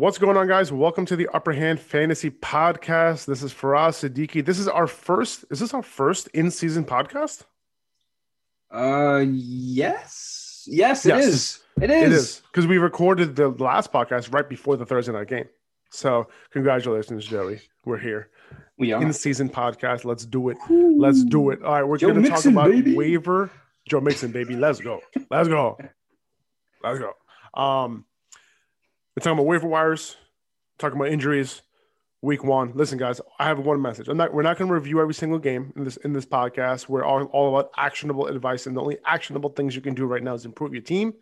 What's going on, guys? Welcome to the Upper Hand Fantasy Podcast. This is Faraz Siddiqui. This is our first. Is this our first in-season podcast? Uh, yes, yes, it Yes. is. It is. It is because we recorded the last podcast right before the Thursday night game. So, congratulations, Joey. We're here. We are. In-season podcast. Let's do it. Let's do it. All right, we're going to talk about baby. waiver. Joe Mixon, baby. Let's go. Let's go. Let's go. Um, we're talking about waiver wires, talking about injuries, week one. Listen, guys, I have one message. I'm not. We're not going to review every single game in this in this podcast. We're all, all about actionable advice, and the only actionable things you can do right now is improve your team,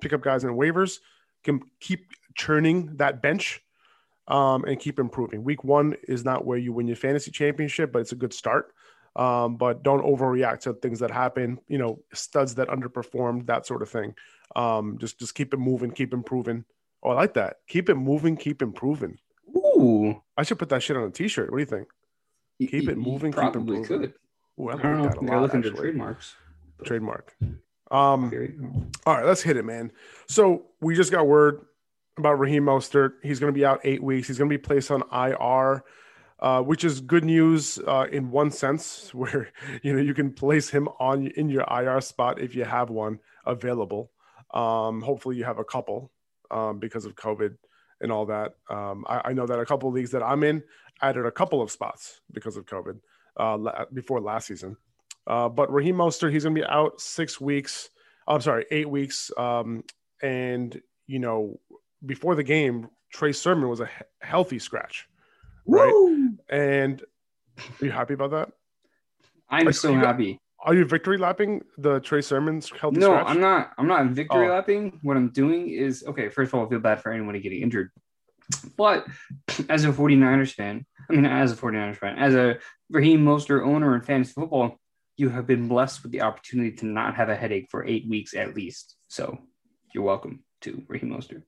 pick up guys in waivers, can keep churning that bench, um, and keep improving. Week one is not where you win your fantasy championship, but it's a good start. Um, but don't overreact to things that happen. You know, studs that underperformed, that sort of thing. Um, just just keep it moving, keep improving. Oh, I like that. Keep it moving, keep improving. Ooh. I should put that shit on a t-shirt. What do you think? You- Keep it moving, keep Probably improving. could. Ooh, I I don't know. that a We gotta lot. look into trademarks. Trademark. Um, you all right, let's hit it, man. So we just got word about Raheem Mostert. He's going to be out eight weeks. He's going to be placed on IR, uh, which is good news uh, in one sense, where you know you can place him on in your IR spot if you have one available. Um, hopefully, you have a couple um, because of COVID and all that. Um, I, I know that a couple of leagues that I'm in added a couple of spots because of COVID uh, la- before last season. Uh, but Raheem Mostert, he's going to be out six weeks. I'm sorry, eight weeks. Um, and you know, before the game, Trey Sermon was a he- healthy scratch, right? Woo! And are you happy about that? I'm Are so you- happy. Are you victory lapping the Trey Sermon's healthy No, scratch? I'm not. I'm not victory Oh. lapping. What I'm doing is okay. First of all, I feel bad for anyone getting injured. But as a 49ers fan, I mean, as a 49ers fan, as a Raheem Mostert owner in fantasy football, you have been blessed with the opportunity to not have a headache for eight weeks at least. So you're welcome to Raheem Mostert.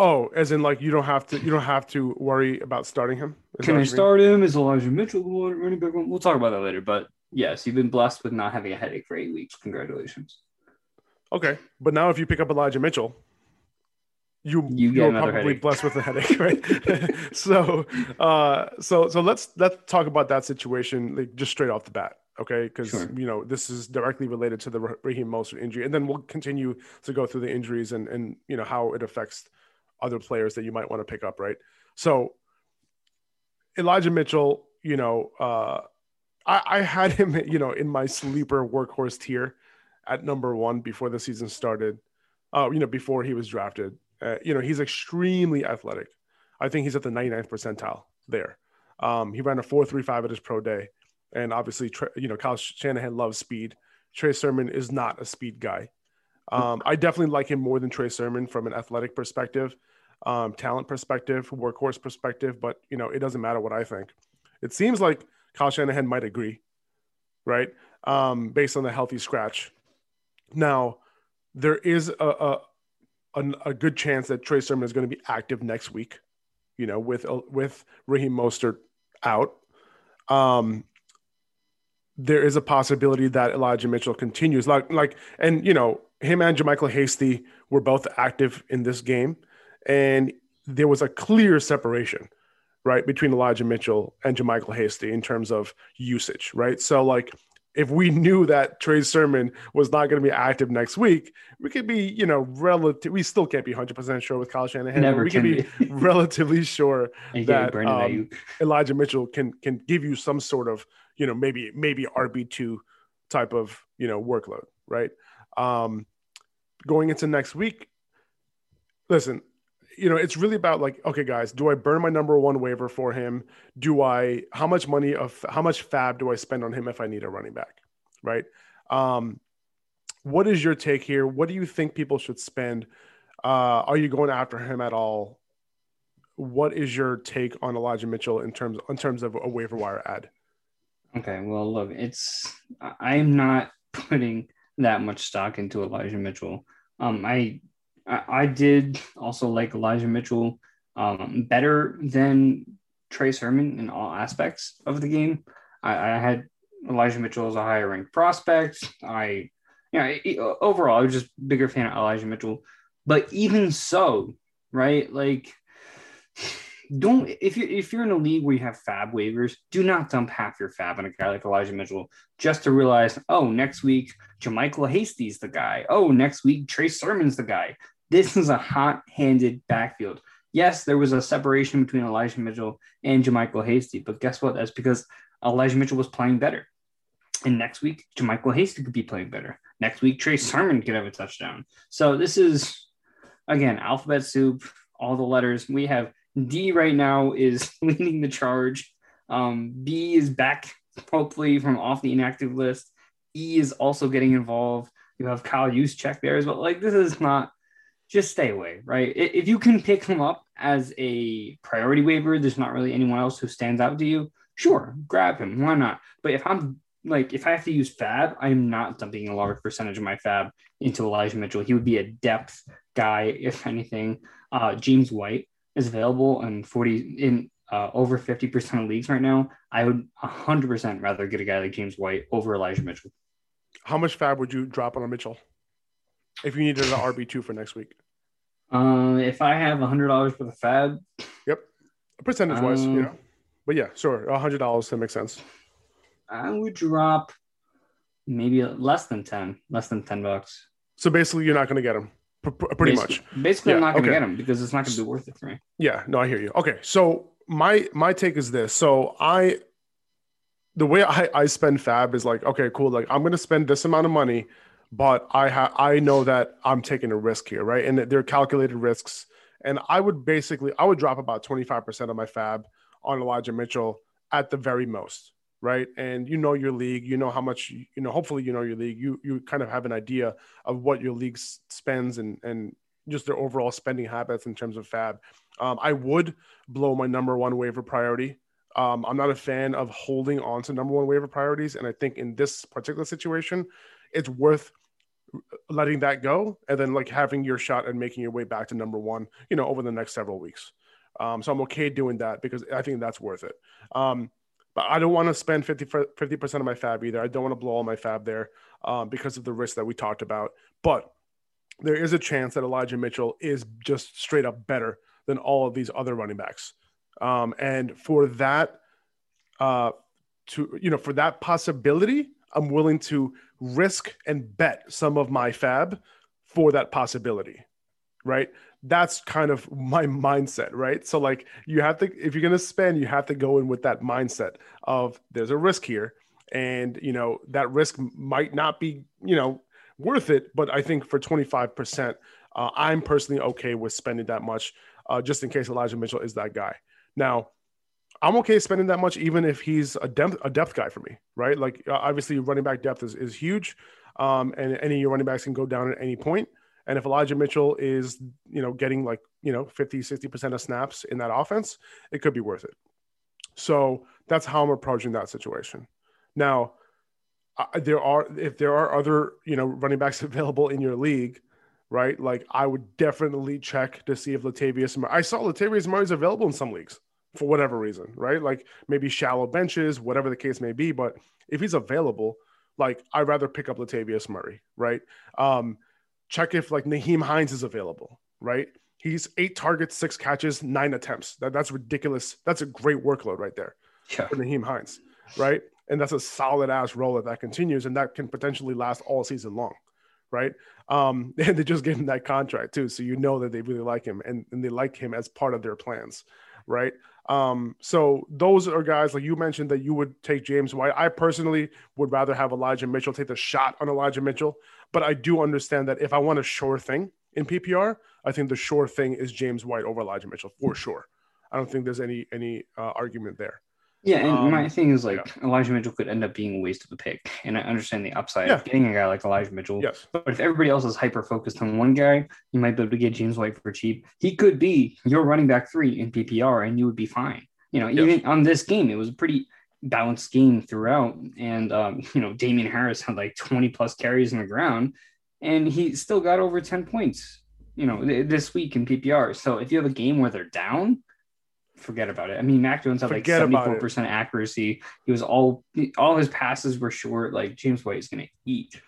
Oh, as in like you don't have to you don't have to worry about starting him. Is Can I mean? start him? Is Elijah Mitchell the running back? We'll talk about that later. But yes, you've been blessed with not having a headache for eight weeks. Congratulations. Okay, but now if you pick up Elijah Mitchell, you You you're another probably headache. blessed with a headache, right? so, uh, so so let's let's talk about that situation like just straight off the bat, okay? Because Sure. you know this is directly related to the Ra- Raheem Mostert injury, and then we'll continue to go through the injuries and and you know how it affects other players that you might want to pick up, right? So, Elijah Mitchell, you know, uh, I, I had him, you know, in my sleeper workhorse tier at number one before the season started. Uh, you know, before he was drafted. Uh, you know, he's extremely athletic. I think he's at the 99th percentile there. Um, he ran a 4.35 at his pro day, and obviously, you know, Kyle Shanahan loves speed. Trey Sermon is not a speed guy. Um, I definitely like him more than Trey Sermon from an athletic perspective, um, talent perspective, workhorse perspective. But you know, it doesn't matter what I think. It seems like Kyle Shanahan might agree, right? Um, based on the healthy scratch. Now, there is a a, a, a good chance that Trey Sermon is going to be active next week. You know, with with Raheem Mostert out. Um, there is a possibility that Elijah Mitchell continues. Like, like, and you know, him and JaMycal Hasty were both active in this game, and there was a clear separation, right, between Elijah Mitchell and JaMycal Hasty in terms of usage, right? So, like, if we knew that Trey Sermon was not going to be active next week, we could be, you know, relative. We still can't be 100% sure with Kyle Shanahan. Never we can be be. relatively sure that um, Elijah Mitchell can can give you some sort of, you know, maybe maybe RB two type of you know workload, right? Um, going into next week, listen, you know, it's really about like, okay, guys, do I burn my number one waiver for him? Do I? How much money of how much fab do I spend on him if I need a running back, right? Um, what is your take here? What do you think people should spend? Uh, are you going after him at all? What is your take on Elijah Mitchell in terms in terms of a waiver wire ad? Okay, well, look, it's I'm not putting that much stock into Elijah Mitchell. Um, I I, did also like Elijah Mitchell um, better than Trey Sermon in all aspects of the game. I, I had Elijah Mitchell as a higher ranked prospect. I, you know, overall, I was just bigger fan of Elijah Mitchell. But even so, right, like don't if you if you're in a league where you have fab waivers, do not dump half your fab on a guy like Elijah Mitchell just to realize, oh, next week JaMycal Hasty's the guy. Oh, next week Trey Sermon's the guy. This is a hot-handed backfield. Yes, there was a separation between Elijah Mitchell and JaMycal Hasty, but guess what? That's because Elijah Mitchell was playing better. And next week, JaMycal Hasty could be playing better. Next week, Trey Sermon could have a touchdown. So this is again alphabet soup, all the letters. We have D right now is leading the charge. Um, B is back, hopefully, from off the inactive list. E is also getting involved. You have Kyle Juszczyk there as well. Like, this is not, just stay away, right? If you can pick him up as a priority waiver, there's not really anyone else who stands out to you. Sure, grab him. Why not? But if I'm like, if I have to use Fab, I'm not dumping a large percentage of my Fab into Elijah Mitchell. He would be a depth guy, if anything. Uh, James White is available in 40 in uh, over 50% of leagues right now. I would 100% rather get a guy like James White over Elijah Mitchell. How much fab would you drop on a Mitchell if you needed an RB two for next week? Uh, if I have $100 for the Fab, Yep, percentage wise, Um, you know. But yeah, sure, a hundred dollars that makes sense. I would drop maybe less than 10, less than 10 bucks. So basically, you're not going to get them, pr- pr- pretty much. Basically- Basically, I'm not going to okay. get them because it's not going to be worth it for me. Yeah, no, I hear you. Okay, so my my take is this. So I, the way I I spend Fab is like, okay, cool. Like I'm going to spend this amount of money, but I have I know that I'm taking a risk here, right? And they're calculated risks. And I would basically I would drop about 25 percent of my Fab on Elijah Mitchell at the very most, right? And you know your league, you know how much you know. Hopefully, you know your league. You you kind of have an idea of what your league spends and and just their overall spending habits in terms of Fab. Um, I would blow my number one waiver priority. Um, I'm not a fan of holding on to number one waiver priorities, and I think in this particular situation, it's worth letting that go and then like having your shot and making your way back to number one, you know, over the next several weeks. Um, so I'm okay doing that because I think that's worth it. Um, but I don't want to spend 50 50% of my fab either. I don't want to blow all my fab there um, because of the risk that we talked about. But there is a chance that Elijah Mitchell is just straight up better than all of these other running backs. Um, and for that, uh, to you know, for that possibility, I'm willing to risk and bet some of my fab for that possibility, right? That's kind of my mindset, right? So like, you have to, if you're gonna spend, you have to go in with that mindset of there's a risk here, and you know that risk might not be, you know, worth it. But I think for 25%, uh, I'm personally okay with spending that much, uh, just in case Elijah Mitchell is that guy. Now, I'm okay spending that much, even if he's a depth a depth guy for me, right? Like uh, obviously, running back depth is is huge, um, and any of your running backs can go down at any point. And if Elijah Mitchell is, you know, getting like you know 50, 60 percent of snaps in that offense, it could be worth it. So that's how I'm approaching that situation. Now, uh, there are if there are other you know running backs available in your league, right? Like I would definitely check to see if Latavius. I saw Latavius Murray is available in some leagues for whatever reason, right? Like maybe shallow benches, whatever the case may be. But if he's available, like I'd rather pick up Latavius Murray, right? Um, check if like Nyheim Hines is available, right? He's eight targets, six catches, nine attempts. That, that's ridiculous. That's a great workload right there Yeah. for Nyheim Hines, right? and that's a solid ass role if that continues, and that can potentially last all season long, right? Um, and they just gave him that contract too, so you know that they really like him and, and they like him as part of their plans, right? Um, so those are guys like you mentioned that you would take James White. I personally would rather have Elijah Mitchell take the shot on Elijah Mitchell, but I do understand that if I want a sure thing in PPR, I think the sure thing is James White over Elijah Mitchell for sure. I don't think there's any any uh, argument there. Yeah, and um, my thing is like yeah. Elijah Mitchell could end up being a waste of a pick, and I understand the upside yeah. of getting a guy like Elijah Mitchell. Yes, but if everybody else is hyper focused on one guy, you might be able to get James White for cheap. He could be your running back three in PPR, and you would be fine. You know, even on this game, it was a pretty balanced game throughout, and um, you know, Damien Harris had like twenty plus carries on the ground, and he still got over ten points. You know, th- this week in PPR. So if you have a game where they're down, forget about it. I mean, Mac Jones had like seventy four percent accuracy. He was all all his passes were short. Like James White is going to eat.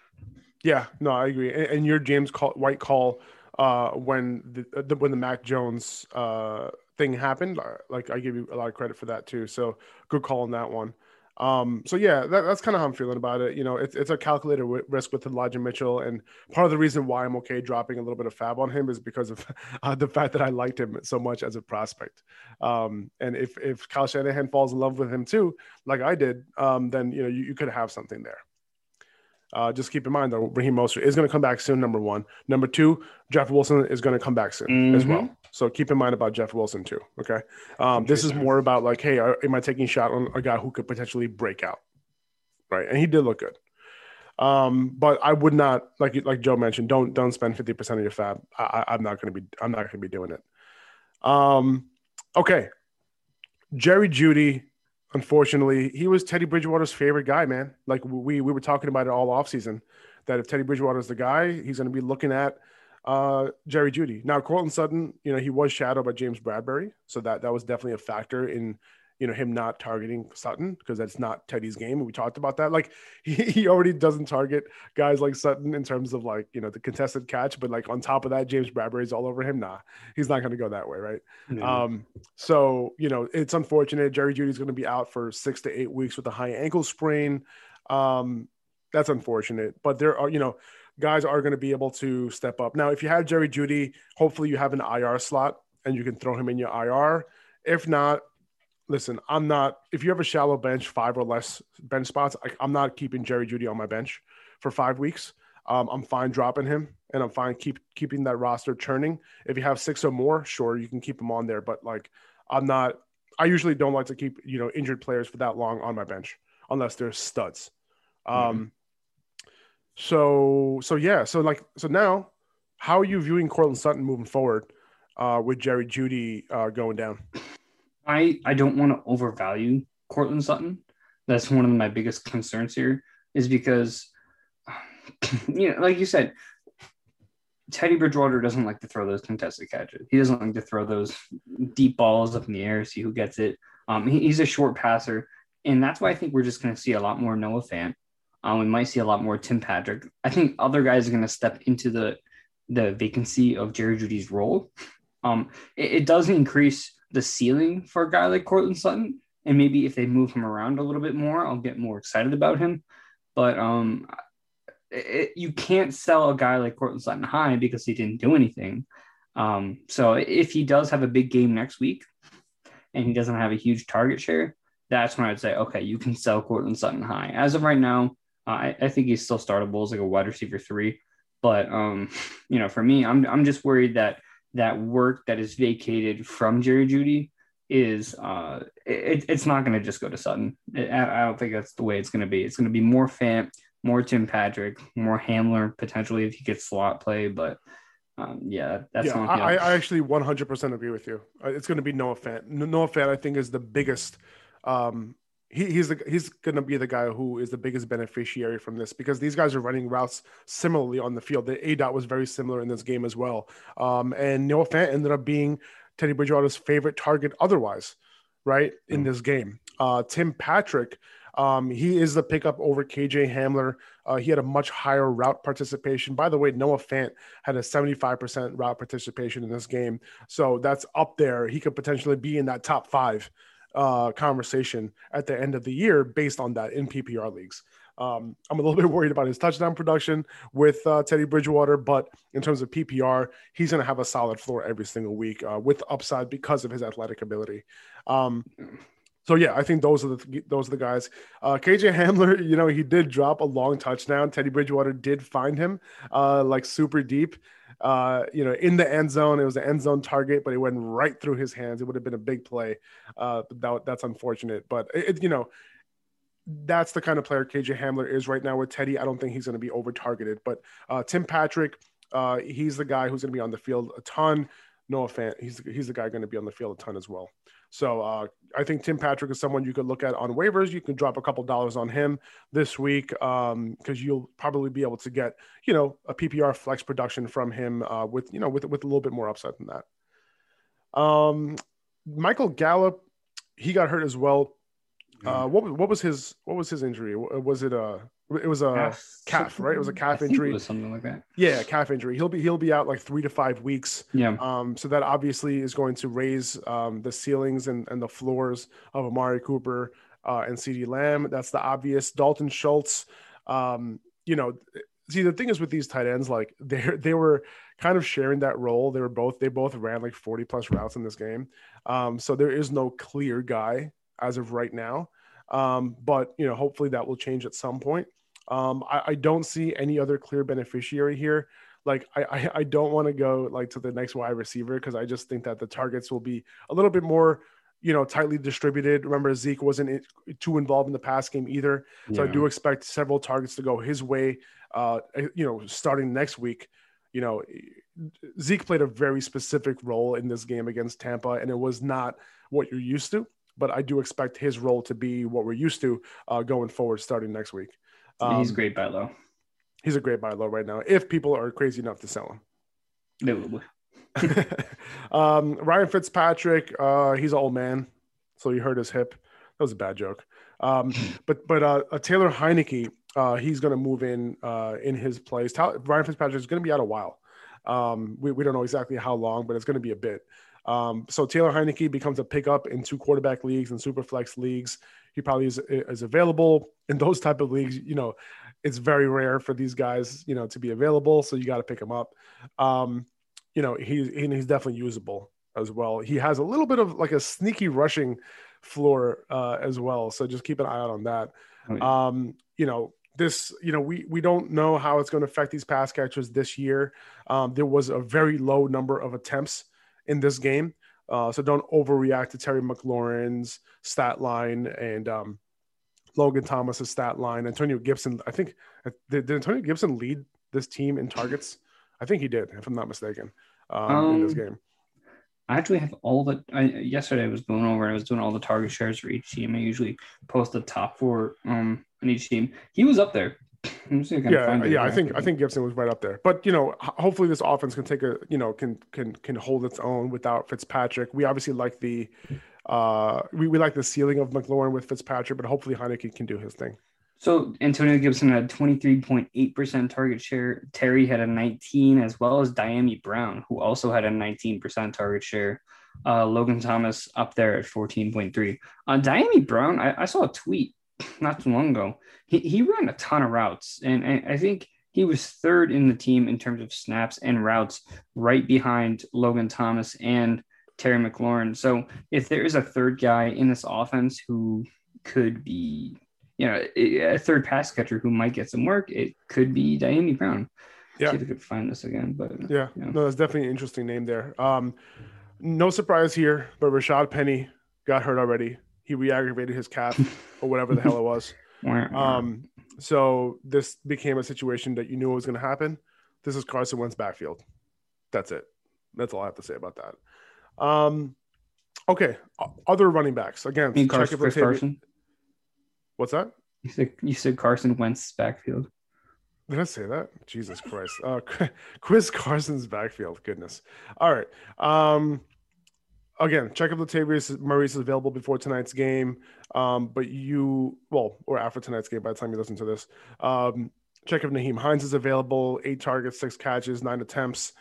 Yeah, no, I agree. And, and your James call, White call uh, when the, the, when the Mac Jones uh, thing happened, uh, like I give you a lot of credit for that too. So good call on that one. Um, so yeah, that, that's kind of how I'm feeling about it. You know, it's, it's a calculated w- risk with Elijah Mitchell, and part of the reason why I'm okay dropping a little bit of fab on him is because of uh, the fact that I liked him so much as a prospect. Um, and if if Kyle Shanahan falls in love with him too, like I did, um, then you know you, you could have something there. Uh, just keep in mind though, Raheem Mostert is going to come back soon. Number one, number two, Jeff Wilson is going to come back soon mm-hmm. as well. So keep in mind about Jeff Wilson too. Okay, um, this is more about like, hey, am I taking a shot on a guy who could potentially break out, right? And he did look good. Um, but I would not like like Joe mentioned. Don't don't spend fifty percent of your fab. I, am not going to be. I'm not going to be doing it. Um, okay, Jerry Jeudy unfortunately, he was Teddy Bridgewater's favorite guy, man. Like we we were talking about it all offseason, that if Teddy Bridgewater is the guy, he's going to be looking at uh, Jerry Jeudy. Now, Courtland Sutton, you know, he was shadowed by James Bradberry, so that that was definitely a factor in you know him not targeting Sutton because that's not Teddy's game. We talked about that. Like he, he already doesn't target guys like Sutton in terms of like you know the contested catch, but like on top of that, James Bradberry's all over him. Nah, he's not going to go that way, right? Mm-hmm. Um, so you know it's unfortunate. Jerry Jeudy's going to be out for six to eight weeks with a high ankle sprain. Um, that's unfortunate, but there are you know guys are going to be able to step up. Now, if you have Jerry Jeudy, hopefully you have an IR slot and you can throw him in your IR. If not, listen, I'm not. If you have a shallow bench, five or less bench spots, I, am not keeping Jerry Jeudy on my bench for five weeks. Um, I'm fine dropping him, and I'm fine keep keeping that roster churning. If you have six or more, sure, you can keep him on there. But like, I'm not. I usually don't like to keep you know injured players for that long on my bench unless they're studs. Um, mm-hmm. So so yeah. So like so now, how are you viewing Courtland Sutton moving forward uh, with Jerry Jeudy uh, going down? I I don't want to overvalue Courtland Sutton. That's one of my biggest concerns here, is because, you know, like you said, Teddy Bridgewater doesn't like to throw those contested catches. He doesn't like to throw those deep balls up in the air, see who gets it. Um, he, he's a short passer, and that's why I think we're just going to see a lot more Noah Fant. Um, we might see a lot more Tim Patrick. I think other guys are going to step into the the vacancy of Jerry Jeudy's role. Um, it, it does increase the ceiling for a guy like Courtland Sutton. And maybe if they move him around a little bit more, I'll get more excited about him. But um, it, you can't sell a guy like Courtland Sutton high because he didn't do anything. Um, so if he does have a big game next week and he doesn't have a huge target share, that's when I'd say, okay, you can sell Courtland Sutton high. As of right now, I, I think he's still startable as like a wide receiver three. But um, you know, for me, I'm I'm just worried that that work that is vacated from Jerry Jeudy is uh, it, it's not going to just go to Sutton. It, I don't think that's the way it's going to be. It's going to be more Fant, more Tim Patrick, more Hamler potentially if he gets slot play. But um, yeah, that's yeah. I, I, actually 100% agree with you. Uh, it's going to be Noah Fant. Noah Fant, I think, is the biggest um, he, he's the, he's going to be the guy who is the biggest beneficiary from this because these guys are running routes similarly on the field. The A dot was very similar in this game as well. Um, and Noah Fant ended up being Teddy Bridgewater's favorite target otherwise, right, in mm. this game. Uh, Tim Patrick, um, he is the pickup over KJ Hamler. Uh, he had a much higher route participation. By the way, Noah Fant had a 75% route participation in this game. So that's up there. He could potentially be in that top five uh, conversation at the end of the year based on that in PPR leagues. Um, I'm a little bit worried about his touchdown production with uh, Teddy Bridgewater, but in terms of PPR, he's going to have a solid floor every single week uh, with upside because of his athletic ability. Um, so yeah, I think those are the those are the guys. Uh, KJ Hamler, you know, he did drop a long touchdown. Teddy Bridgewater did find him uh, like super deep. Uh, you know, in the end zone, it was an end zone target, but it went right through his hands. It would have been a big play. Uh, that, that's unfortunate, but it, you know, that's the kind of player KJ Hamler is right now with Teddy. I don't think he's going to be over targeted, but uh, Tim Patrick, uh, he's the guy who's going to be on the field a ton. Noah Fant, he's he's the guy going to be on the field a ton as well. So uh, I think Tim Patrick is someone you could look at on waivers. You can drop a couple dollars on him this week because um, you'll probably be able to get you know a PPR flex production from him uh, with you know with with a little bit more upside than that. Um, Michael Gallup, he got hurt as well. Uh, what what was his what was his injury? Was it a it was a calf, calf right? It was a calf injury, something like that. Yeah, calf injury. He'll be he'll be out like three to five weeks. Yeah. Um. So that obviously is going to raise um the ceilings and and the floors of Amari Cooper uh, and CeeDee Lamb. That's the obvious. Dalton Schultz. Um. You know, see the thing is with these tight ends, like they they were kind of sharing that role. They were both they both ran like forty plus routes in this game. Um. So there is no clear guy as of right now. Um, but you know, hopefully that will change at some point. Um, I, I, don't see any other clear beneficiary here. Like I, I, I don't want to go like to the next wide receiver because I just think that the targets will be a little bit more, you know, tightly distributed. Remember, Zeke wasn't too involved in the pass game either, so yeah. I do expect several targets to go his way. Uh, you know, starting next week. You know, Zeke played a very specific role in this game against Tampa, and it was not what you're used to but I do expect his role to be what we're used to uh, going forward starting next week. Um, he's great buy low. He's a great buy low right now if people are crazy enough to sell him. No. um, Ryan Fitzpatrick, uh, he's an old man, so he hurt his hip. That was a bad joke. Um, but but uh, Taylor Heinicke, uh, he's going to move in uh, in his place. Ryan Fitzpatrick is going to be out a while. Um, we, we don't know exactly how long, but it's going to be a bit. Um, so Taylor Heinicke becomes a pickup in two quarterback leagues and super flex leagues. He probably is, is available in those type of leagues. You know, it's very rare for these guys, you know, to be available. So you got to pick him up. Um, you know, he's he's definitely usable as well. He has a little bit of like a sneaky rushing floor uh, as well. So just keep an eye out on that. Oh, yeah. um, you know, this, you know, we we don't know how it's going to affect these pass catchers this year. Um, there was a very low number of attempts in this game. Uh, so don't overreact to Terry McLaurin's stat line and um, Logan Thomas's stat line. Antonio Gibson, I think, did, did, Antonio Gibson lead this team in targets? I think he did, if I'm not mistaken, um, um, in this um, game. I actually have all the. I, yesterday I was going over and I was doing all the target shares for each team. I usually post the top four um in each team. He was up there yeah, yeah. I think I think Gibson was right up there. But you know, hopefully this offense can take a you know can can can hold its own without Fitzpatrick. We obviously like the uh we, we like the ceiling of McLaurin with Fitzpatrick, but hopefully Heinicke can do his thing. So Antonio Gibson had 23.8% target share. Terry had a 19, as well as Dyami Brown, who also had a 19% target share. Uh, Logan Thomas up there at 14.3. Uh, Dyami Brown, I, I saw a tweet not too long ago. He, he ran a ton of routes, and, and I think he was third in the team in terms of snaps and routes, right behind Logan Thomas and Terry McLaurin. So if there is a third guy in this offense who could be, you know, a third pass catcher who might get some work, it could be Dyami Brown. Yeah, See if I could find this again, but yeah, yeah. no, that's definitely an interesting name there. Um, no surprise here, but Rashad Penny got hurt already he re-aggravated his calf or whatever the hell it was. Um, so this became a situation that you knew was going to happen. This is Carson Wentz backfield. That's it. That's all I have to say about that. Um, okay, other running backs again. You Carson, Chris Carson. What's that? You said you said Carson Wentz backfield. Did I say that? Jesus Christ. Uh, Chris Carson's backfield. Goodness. All right. Um, again, check if Latavius Murray is available before tonight's game. Um, but you, well, or after tonight's game by the time you listen to this. Um, check if Nyheim Hines is available. Eight targets, six catches, nine attempts.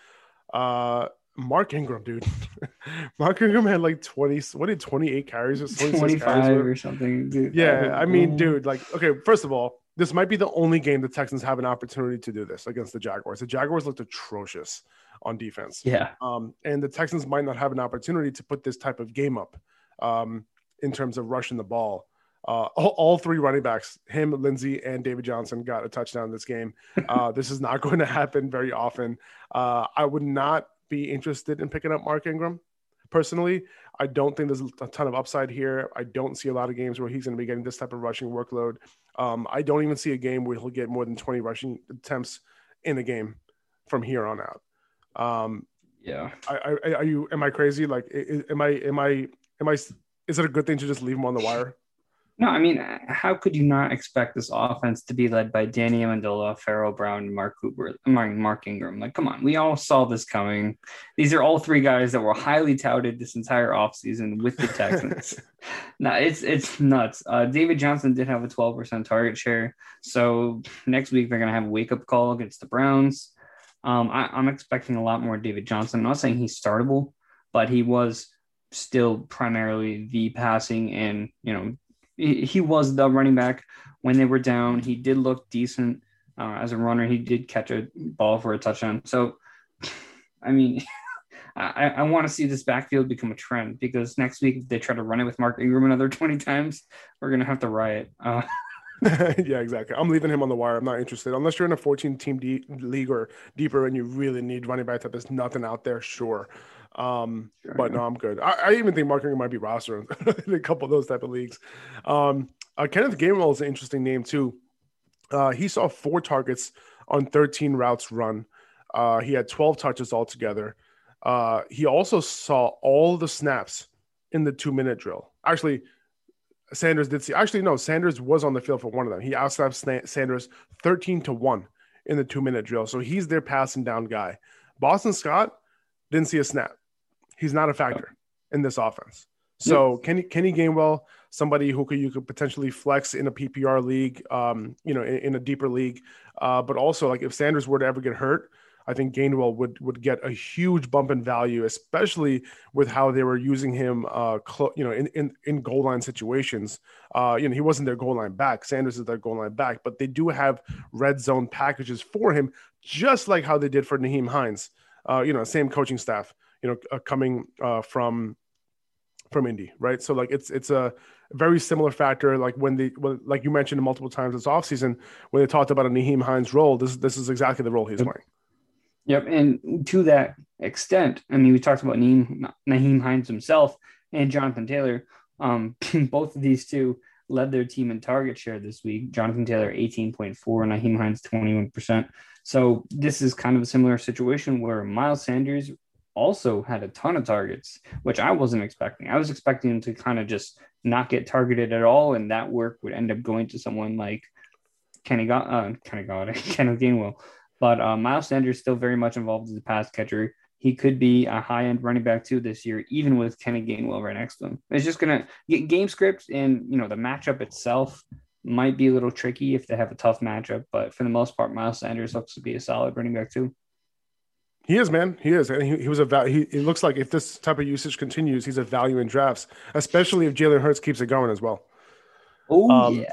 Uh, Mark Ingram, dude. Mark Ingram had like 20, what did 28 carries or 25 carries or something. Dude. Yeah, I mean, dude, like, okay, first of all, this might be the only game the Texans have an opportunity to do this against the Jaguars. The Jaguars looked atrocious on defense. Yeah. Um, and the Texans might not have an opportunity to put this type of game up um, in terms of rushing the ball. Uh, all, all, three running backs, him, Lindsay, and David Johnson, got a touchdown this game. Uh, this is not going to happen very often. Uh, I would not be interested in picking up Mark Ingram. Personally, I don't think there's a ton of upside here. I don't see a lot of games where he's going to be getting this type of rushing workload. Um, I don't even see a game where he'll get more than 20 rushing attempts in a game from here on out. Um, yeah. I, I, are you? Am I crazy? Like, am I? Am I? Am I? Is it a good thing to just leave him on the wire? No, I mean, how could you not expect this offense to be led by Danny Amendola, Pharaoh Brown, and Mark Cooper, Mark Ingram? Like, come on, we all saw this coming. These are all three guys that were highly touted this entire offseason with the Texans. no, it's it's nuts. Uh, David Johnson did have a 12% target share. So next week they're gonna have a wake up call against the Browns. Um, I, I'm expecting a lot more David Johnson. I'm not saying he's startable, but he was still primarily the passing and you know he, was the running back when they were down. He did look decent uh, as a runner. He did catch a ball for a touchdown. So, I mean, I, I want to see this backfield become a trend because next week, if they try to run it with Mark Ingram another 20 times, we're to have to riot. Uh, yeah, exactly. I'm leaving him on the wire. I'm not interested unless you're in a 14 team D- league or deeper and you really need running back that there's nothing out there. Sure, um, sure, but no, I'm good. I, I, even think Mark Ingram might be roster in a couple of those type of leagues. Um, uh, Kenneth Gainwell is an interesting name too. Uh, he saw four targets on 13 routes run. Uh, he had 12 touches altogether. Uh, he also saw all the snaps in the two minute drill. Actually, Sanders did see. Actually, no, Sanders was on the field for one of them. He outsnapped Sanders 13 to 1 in the two minute drill. So he's their passing down guy. Boston Scott didn't see a snap he's not a factor in this offense. So yep. Kenny Kenny Gainwell, somebody who could you could potentially flex in a PPR league, um, you know, in, in a deeper league, uh, but also like if Sanders were to ever get hurt, I think Gainwell would would get a huge bump in value, especially with how they were using him, uh, you know, in, in in goal line situations. Uh, you know, he wasn't their goal line back. Sanders is their goal line back, but they do have red zone packages for him, just like how they did for Nyheim Hines. Uh, you know, same coaching staff you know, uh, coming uh, from from Indy, right? So like it's it's a very similar factor. Like when they when, like you mentioned multiple times this offseason when they talked about a Nyheim Hines role, this this is exactly the role he's playing. Yep, and to that extent, I mean, we talked about Nyheim, Nyheim Hines himself and Jonathan Taylor. Um, both of these two led their team in target share this week. Jonathan Taylor 18.4, Nyheim Hines 21%. So this is kind of a similar situation where Miles Sanders also had a ton of targets, which I wasn't expecting. I was expecting him to kind of just not get targeted at all, and that work would end up going to someone like Kenny God, uh, Kenny God, Kenneth Gainwell. But uh, Miles Sanders still very much involved as a pass catcher. He could be a high end running back too this year, even with Kenny Gainwell right next to him. It's just gonna get game script and you know the matchup itself might be a little tricky if they have a tough matchup, but for the most part, Miles Sanders looks to be a solid running back too. He is, man. He is, and he, he was a value. He, it looks like if this type of usage continues, he's a value in drafts, especially if Jalen Hurts keeps it going as well. Oh um, yeah.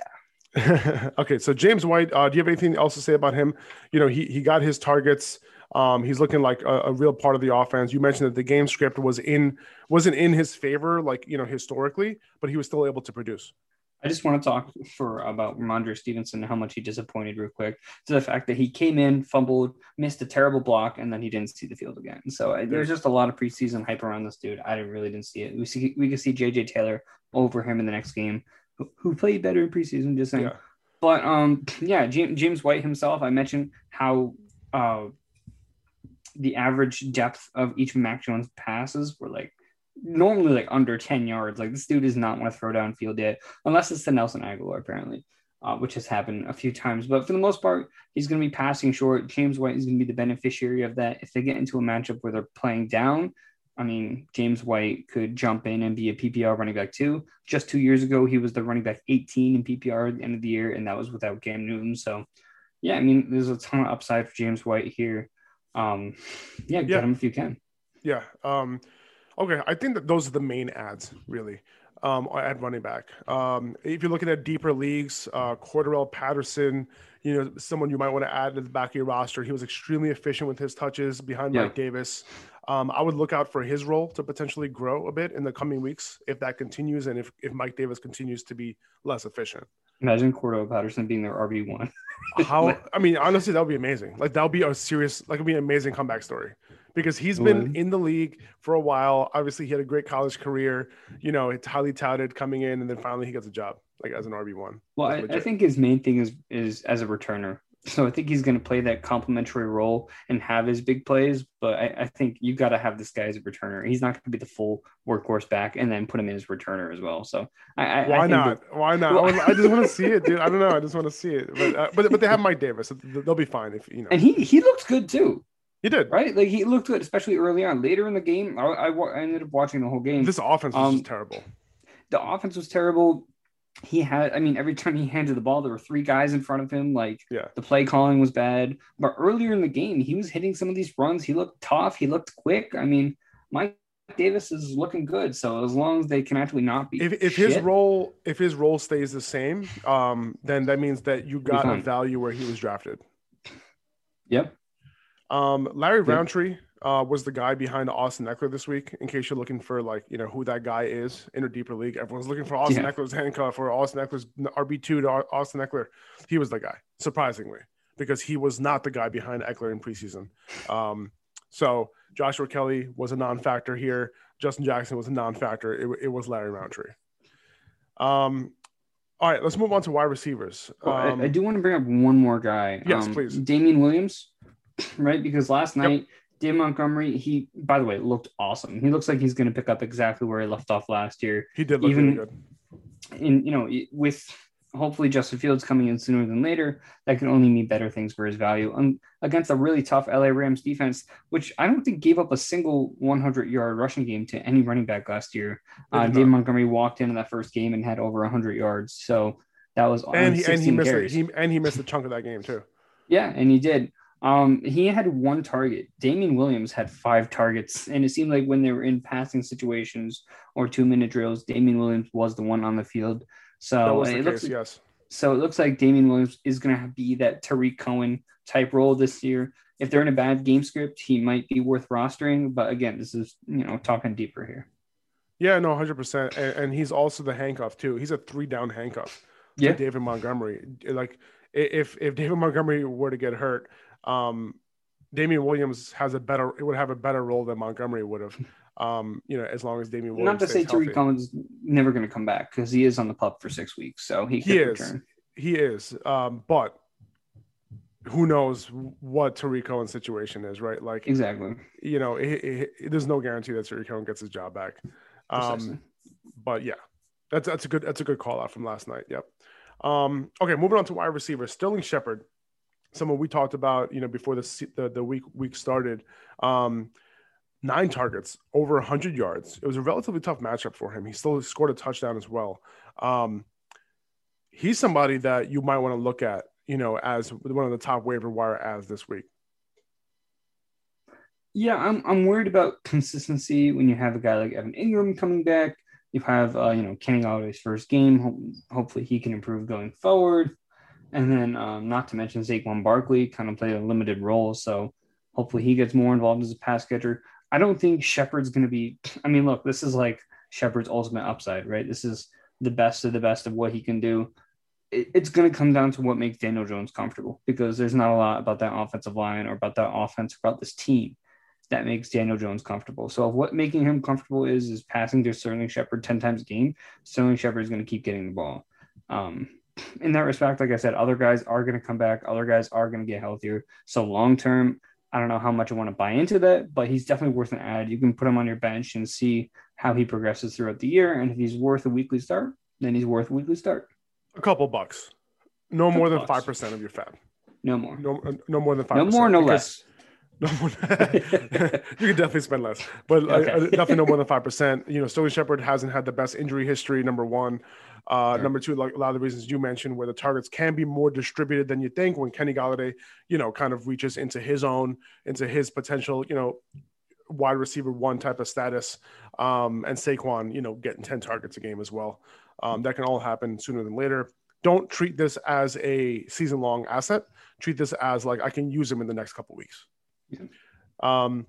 okay, so James White, uh, do you have anything else to say about him? You know, he he got his targets. Um, he's looking like a, a, real part of the offense. You mentioned that the game script was in wasn't in his favor, like you know historically, but he was still able to produce. I just want to talk for about Rhamondre Stevenson and how much he disappointed real quick to the fact that he came in, fumbled, missed a terrible block, and then he didn't see the field again. So uh, there's just a lot of preseason hype around this dude. I really didn't see it. We see we could see JJ Taylor over him in the next game, who, played better in preseason. Just saying. Yeah. But um, yeah, James White himself. I mentioned how uh, the average depth of each Mac Jones passes were like normally like under 10 yards. Like this dude does not want to throw downfield yet, unless it's to Nelson Agholor apparently, uh, which has happened a few times. But for the most part, he's going to be passing short. James White is going to be the beneficiary of that. If they get into a matchup where they're playing down, I mean, James White could jump in and be a PPR running back too. Just two years ago, he was the running back 18 in PPR at the end of the year, and that was without Cam Newton. So, yeah, I mean, there's a ton of upside for James White here. Um, yeah, get yeah. him if you can. Yeah. Um, okay. I think that those are the main ads, really, um, at running back. Um, if you're looking at deeper leagues, uh, Cordarrelle Patterson, you know, someone you might want to add to the back of your roster. He was extremely efficient with his touches behind Yeah. Mike Davis. Um, I would look out for his role to potentially grow a bit in the coming weeks if that continues and if, if Mike Davis continues to be less efficient. Imagine Cordarrelle Patterson being their RB one. How I mean, honestly, that would be amazing. Like that would be a serious, like it'd be an amazing comeback story because he's been Would. in the league for a while. Obviously, he had a great college career. You know, it's highly touted coming in, and then finally he gets a job like as an RB one. Well, I, I think his main thing is is as a returner. So I think he's going to play that complementary role and have his big plays. But I, I think you got to have this guy as a returner. He's not going to be the full workhorse back and then put him in as returner as well. So I, I I Why think not? that- Why not? I, would- I just want to see it, dude. I don't know. I just want to see it. But uh, but but they have Mike Davis. So they'll be fine if you know. and he he looked good too, he did. right? Like he looked good, especially early on. Later in the game, I, I, I ended up watching the whole game. This offense was Um, just terrible. the offense was terrible. He had, I mean, every time he handed the ball, there were three guys in front of him. Like Yeah. the play calling was bad. But earlier in the game, he was hitting some of these runs. He looked tough. He looked quick. I mean, Mike Davis is looking good. So as long as they can actually not be, If, if his role if his role stays the same, um, then that means that you got a value where he was drafted. yep, Um, Larry. Rountree uh, was the guy behind Austin Ekeler this week. In case you're looking for like you know who that guy is in a deeper league, everyone's looking for Austin Yeah. Ekeler's handcuff or Austin Ekeler's RB two to Austin Ekeler. He was the guy, surprisingly, because he was not the guy behind Ekeler in preseason. Um, so Joshua Kelly was a non-factor here. Justin Jackson was a non-factor. It, it was Larry Rountree. Um, all right, let's move on to wide receivers. Well, I- Um, I, do want to bring up one more guy. Yes, um, please. Damian Williams, right? Because last Yep. night, David Montgomery, he, by the way, looked awesome. He looks like he's going to pick up exactly where he left off last year. he did look even- really good. and you know, with hopefully Justin Fields coming in sooner than later, that can only mean better things for his value. Um, against a really tough LA Rams defense, which I don't think gave up a single 100 yard rushing game to any running back last year. Uh, not. Montgomery walked in that first game and had over 100 yards. So that was and he and he 16 missed a, he and he missed a chunk of that game too. Yeah, and he did. Um, he had one target. Damien Williams had five targets, and it seemed like when they were in passing situations or two minute drills, Damien Williams was the one on the field. So it case. looks yes. so it looks like Damien Williams is going to be that Tarik Cohen type role this year. If they're in a bad game script, he might be worth rostering. But again, this is you know talking deeper here. Yeah, no, hundred percent. And, and he's also the handcuff too. He's a three down handcuff. To Yeah. David Montgomery. Like if if David Montgomery were to get hurt, um, Damien Williams has a better. It would have a better role than Montgomery would have. Um, you know, as long as Damien Williams Not to say stays healthy. Tarik Cohen's never going to come back because he is on the pup for six weeks, so he could He is. return. He is, um, but who knows what Tarik Cohen's situation is, right? Like Exactly. you know, it, it, it- there's no guarantee that Tarik Cohen gets his job back. Precisely. Um, but yeah, that's that's a good that's a good call out from last night. Yep. Um, okay, moving on to wide receiver, Sterling Shepard, someone we talked about, you know, before the the, the week week started. Um, nine targets, over 100 yards. It was a relatively tough matchup for him. He still scored a touchdown as well. Um, he's somebody that you might want to look at, you know, as one of the top waiver wire ads this week. Yeah, I'm I'm worried about consistency when you have a guy like Evan Engram coming back. You have uh, you know Kenny Golladay's first game. Ho- hopefully he can improve going forward. And then um, not to mention Saquon Barkley kind of played a limited role, so hopefully he gets more involved as a pass catcher. I don't think Shepard's going to be. I mean, look, this is like Shepard's ultimate upside, right? This is the best of the best of what he can do. It, it's going to come down to what makes Daniel Jones comfortable because there's not a lot about that offensive line or about that offense about this team that makes Daniel Jones comfortable. So if what making him comfortable is is passing to Sterling Shepard 10 times a game, Sterling Shepard is going to keep getting the ball. Um, in that respect, like I said, other guys are going to come back, other guys are going to get healthier. So long term, I don't know how much I want to buy into that, but he's definitely worth an ad. You can put him on your bench and see how he progresses throughout the year. And if he's worth a weekly start, then he's worth a weekly start. A couple bucks, no more than five percent of your fab. No more. No, no more than five. No more, no less. No more. you can definitely spend less, but Okay. uh, definitely no more than five percent. You know, Sterling Shepard hasn't had the best injury history. Number one, uh, Sure. number two, like a lot of the reasons you mentioned, where the targets can be more distributed than you think. When Kenny Golladay, you know, kind of reaches into his own, into his potential, you know, wide receiver one type of status, um, and Saquon, you know, getting 10 targets a game as well. Um, that can all happen sooner than later. Don't treat this as a season long asset. Treat this as like I can use him in the next couple weeks. Um,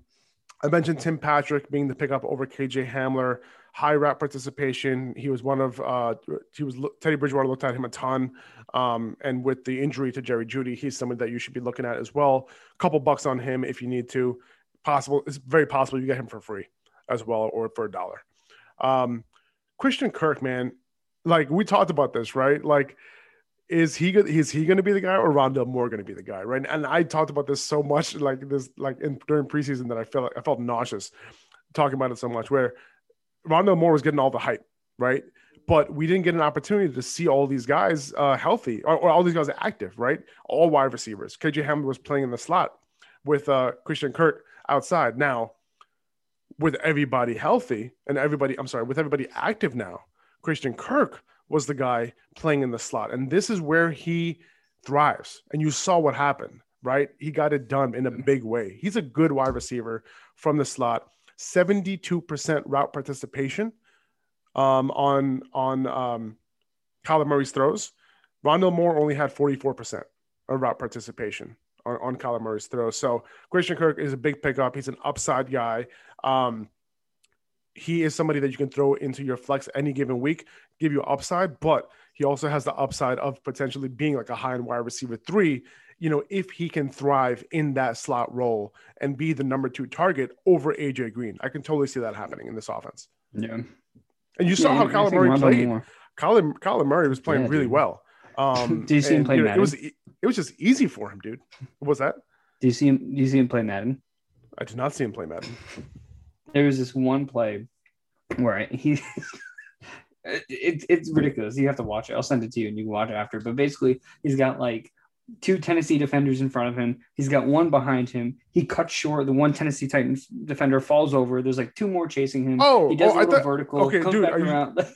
I mentioned Tim Patrick being the pickup over KJ Hamler, high route participation. He was one of uh, he was Teddy Bridgewater looked at him a ton, um, and with the injury to Jerry Jeudy, he's someone that you should be looking at as well. A couple bucks on him if you need to. Possible, it's very possible you get him for free as well or for a dollar. Um, Christian Kirk, man, like we talked about this, right? Like is he is he going to be the guy or Rondale Moore going to be the guy, right? And I talked about this so much, like this, like in during preseason, that I felt I felt nauseous talking about it so much. Where Rondale Moore was getting all the hype, right? But we didn't get an opportunity to see all these guys uh, healthy or, or, all these guys active, right? All wide receivers. KJ Hamler was playing in the slot with uh, Christian Kirk outside. Now, with everybody healthy and everybody, I'm sorry, with everybody active now, Christian Kirk was the guy playing in the slot. And this is where he thrives. And you saw what happened, right? He got it done in a big way. He's a good wide receiver from the slot. 72% route participation um, on on um, Kyler Murray's throws. Rondale Moore only had 44% of route participation on, on Kyler Murray's throws. So Christian Kirk is a big pickup. He's an upside guy. Um, he is somebody that you can throw into your flex any given week, give you upside, but he also has the upside of potentially being like a high end wide receiver three. You know, if he can thrive in that slot role and be the number two target over AJ Green, I can totally see that happening in this offense. Yeah. And you saw yeah, how Kyler Murray played. Kyler, Kyler Murray was playing yeah, really well. Um, do you see him play you know, Madden? It was it was just easy for him, dude. What was that? Do you see him? Do you see him play Madden? I did not see him play Madden. There was this one play where he it, it's ridiculous. You have to watch it. I'll send it to you and you can watch it after. But basically, he's got like two Tennessee defenders in front of him. He's got one behind him. He cuts short. The one Tennessee Titans defender falls over. There's like two more chasing him. Oh, he does oh, a little thought, vertical. Okay, dude,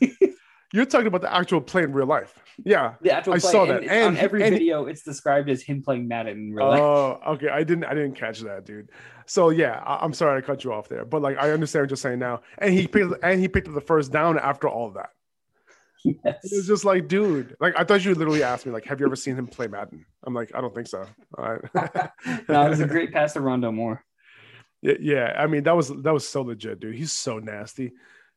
you, you're talking about the actual play in real life. Yeah, the actual I play. saw that. And, and on every and, video, it's described as him playing Madden in real life. Oh, okay. I didn't. I didn't catch that, dude. So yeah, I, am sorry I cut you off there, but like I understand what you're saying now. And he picked and he picked up the first down after all that. Yes. It was just like, dude, like I thought you literally asked me, like, have you ever seen him play Madden? I'm like, I don't think so. All right. no, it was a great pass to Rondale Moore. Yeah, yeah. I mean, that was that was so legit, dude. He's so nasty.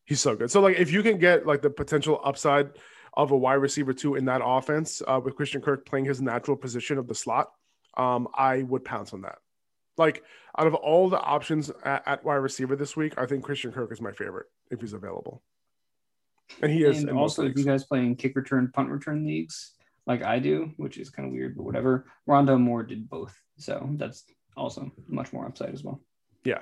He's so good. So like, if you can get like the potential upside of a wide receiver two in that offense uh, with Christian Kirk playing his natural position of the slot, um, I would pounce on that. Like out of all the options at, at wide receiver this week, I think Christian Kirk is my favorite if he's available. And he is. And also, if you guys play in kick return, punt return leagues like I do, which is kind of weird, but whatever. Rondale Moore did both, so that's also much more upside as well. Yeah.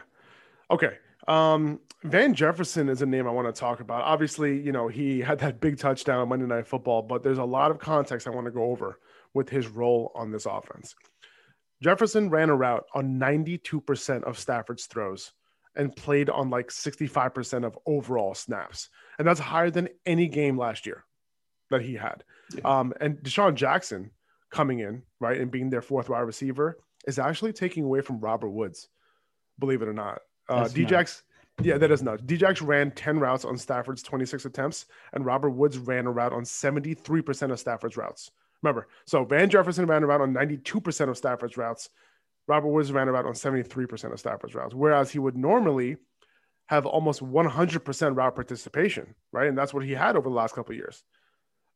Okay. Um, Van Jefferson is a name I want to talk about. Obviously, you know, he had that big touchdown on Monday Night Football, but there's a lot of context I want to go over with his role on this offense. Jefferson ran a route on 92% of Stafford's throws and played on like 65% of overall snaps. And that's higher than any game last year that he had. Yeah. Um, and DeSean Jackson coming in, right, and being their fourth wide receiver is actually taking away from Robert Woods, believe it or not. Uh, Djax, yeah, that is nuts. Djax ran 10 routes on Stafford's 26 attempts, and Robert Woods ran a route on 73% of Stafford's routes. Remember, so Van Jefferson ran a route on 92% of Stafford's routes, Robert Woods ran about on 73% of Stafford's routes, whereas he would normally have almost 100% route participation, right? And that's what he had over the last couple years.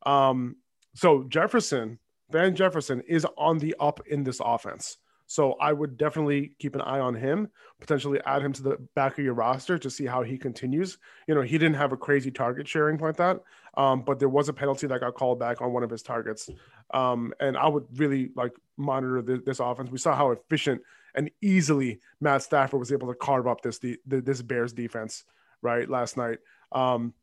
Um, so Jefferson, Van Jefferson is on the up in this offense. So I would definitely keep an eye on him, potentially add him to the back of your roster to see how he continues. You know, he didn't have a crazy target sharing like that, um, but there was a penalty that got called back on one of his targets. Um, and I would really like monitor this, offense. We saw how efficient and easily Matt Stafford was able to carve up this this Bears defense right last night. Um,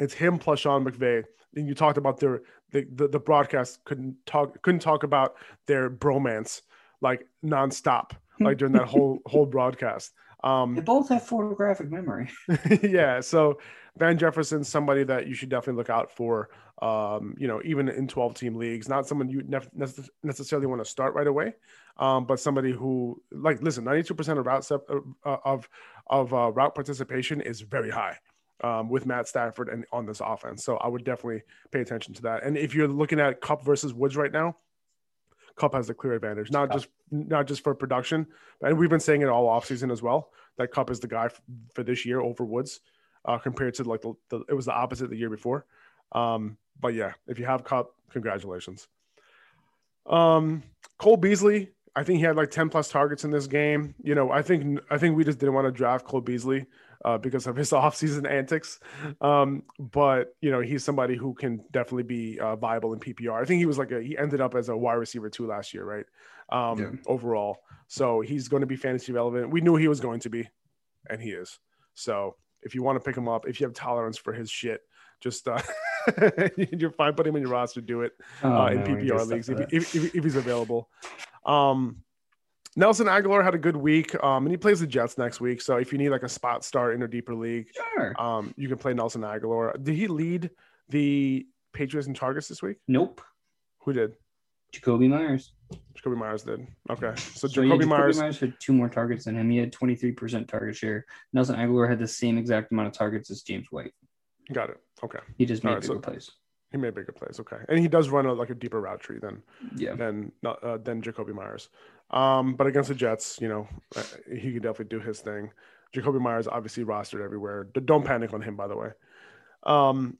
it's him plus Sean McVay. And you talked about their the, the, the broadcast couldn't talk couldn't talk about their bromance like nonstop, like during that whole whole broadcast. Um, they both have photographic memory. yeah, so Van Jefferson, somebody that you should definitely look out for. Um, you know, even in twelve team leagues, not someone you nef- necessarily want to start right away, um, but somebody who like listen, 92% of route sep- uh, of of uh, route participation is very high. Um, with Matt Stafford and on this offense. So I would definitely pay attention to that. And if you're looking at Kupp versus Woods right now, Kupp has the clear advantage, not just not just for production, and we've been saying it all offseason as well. That Kupp is the guy f- for this year over Woods, uh, compared to like the, the, it was the opposite the year before. Um, but yeah, if you have Kupp, congratulations. Um, Cole Beasley, I think he had like 10 plus targets in this game. You know, I think I think we just didn't want to draft Cole Beasley uh, because of his offseason antics. Um, but you know, he's somebody who can definitely be uh, viable in PPR. I think he was like a he ended up as a wide receiver too last year, right? Um, Yeah. overall. So he's going to be fantasy relevant. We knew he was going to be, and he is. So if you want to pick him up, if you have tolerance for his shit, just uh, you're fine. Put him in your roster. Do it Oh, uh, in PPR leagues if, if, if, if he's available. Um, Nelson Agholor had a good week, um, and he plays the Jets next week. So if you need like a spot start in a deeper league. Sure. um, you can play Nelson Agholor. Did he lead the Patriots in targets this week? Nope. Who did? Jakobi Meyers. Jakobi Meyers did. Okay, so So yeah, Jakobi Jakobi Meyers. Meyers had two more targets than him. He had 23% target share. Nelson Agholor had the same exact amount of targets as James White. Got it. Okay, He just made right, bigger so- plays. he made bigger plays. Okay, and he does run a, like a deeper route tree than Yeah. than uh, than Jakobi Meyers. Um, but against the Jets, you know, uh, he could definitely do his thing. Jakobi Meyers obviously rostered everywhere. Don't panic on him, by the way. Um,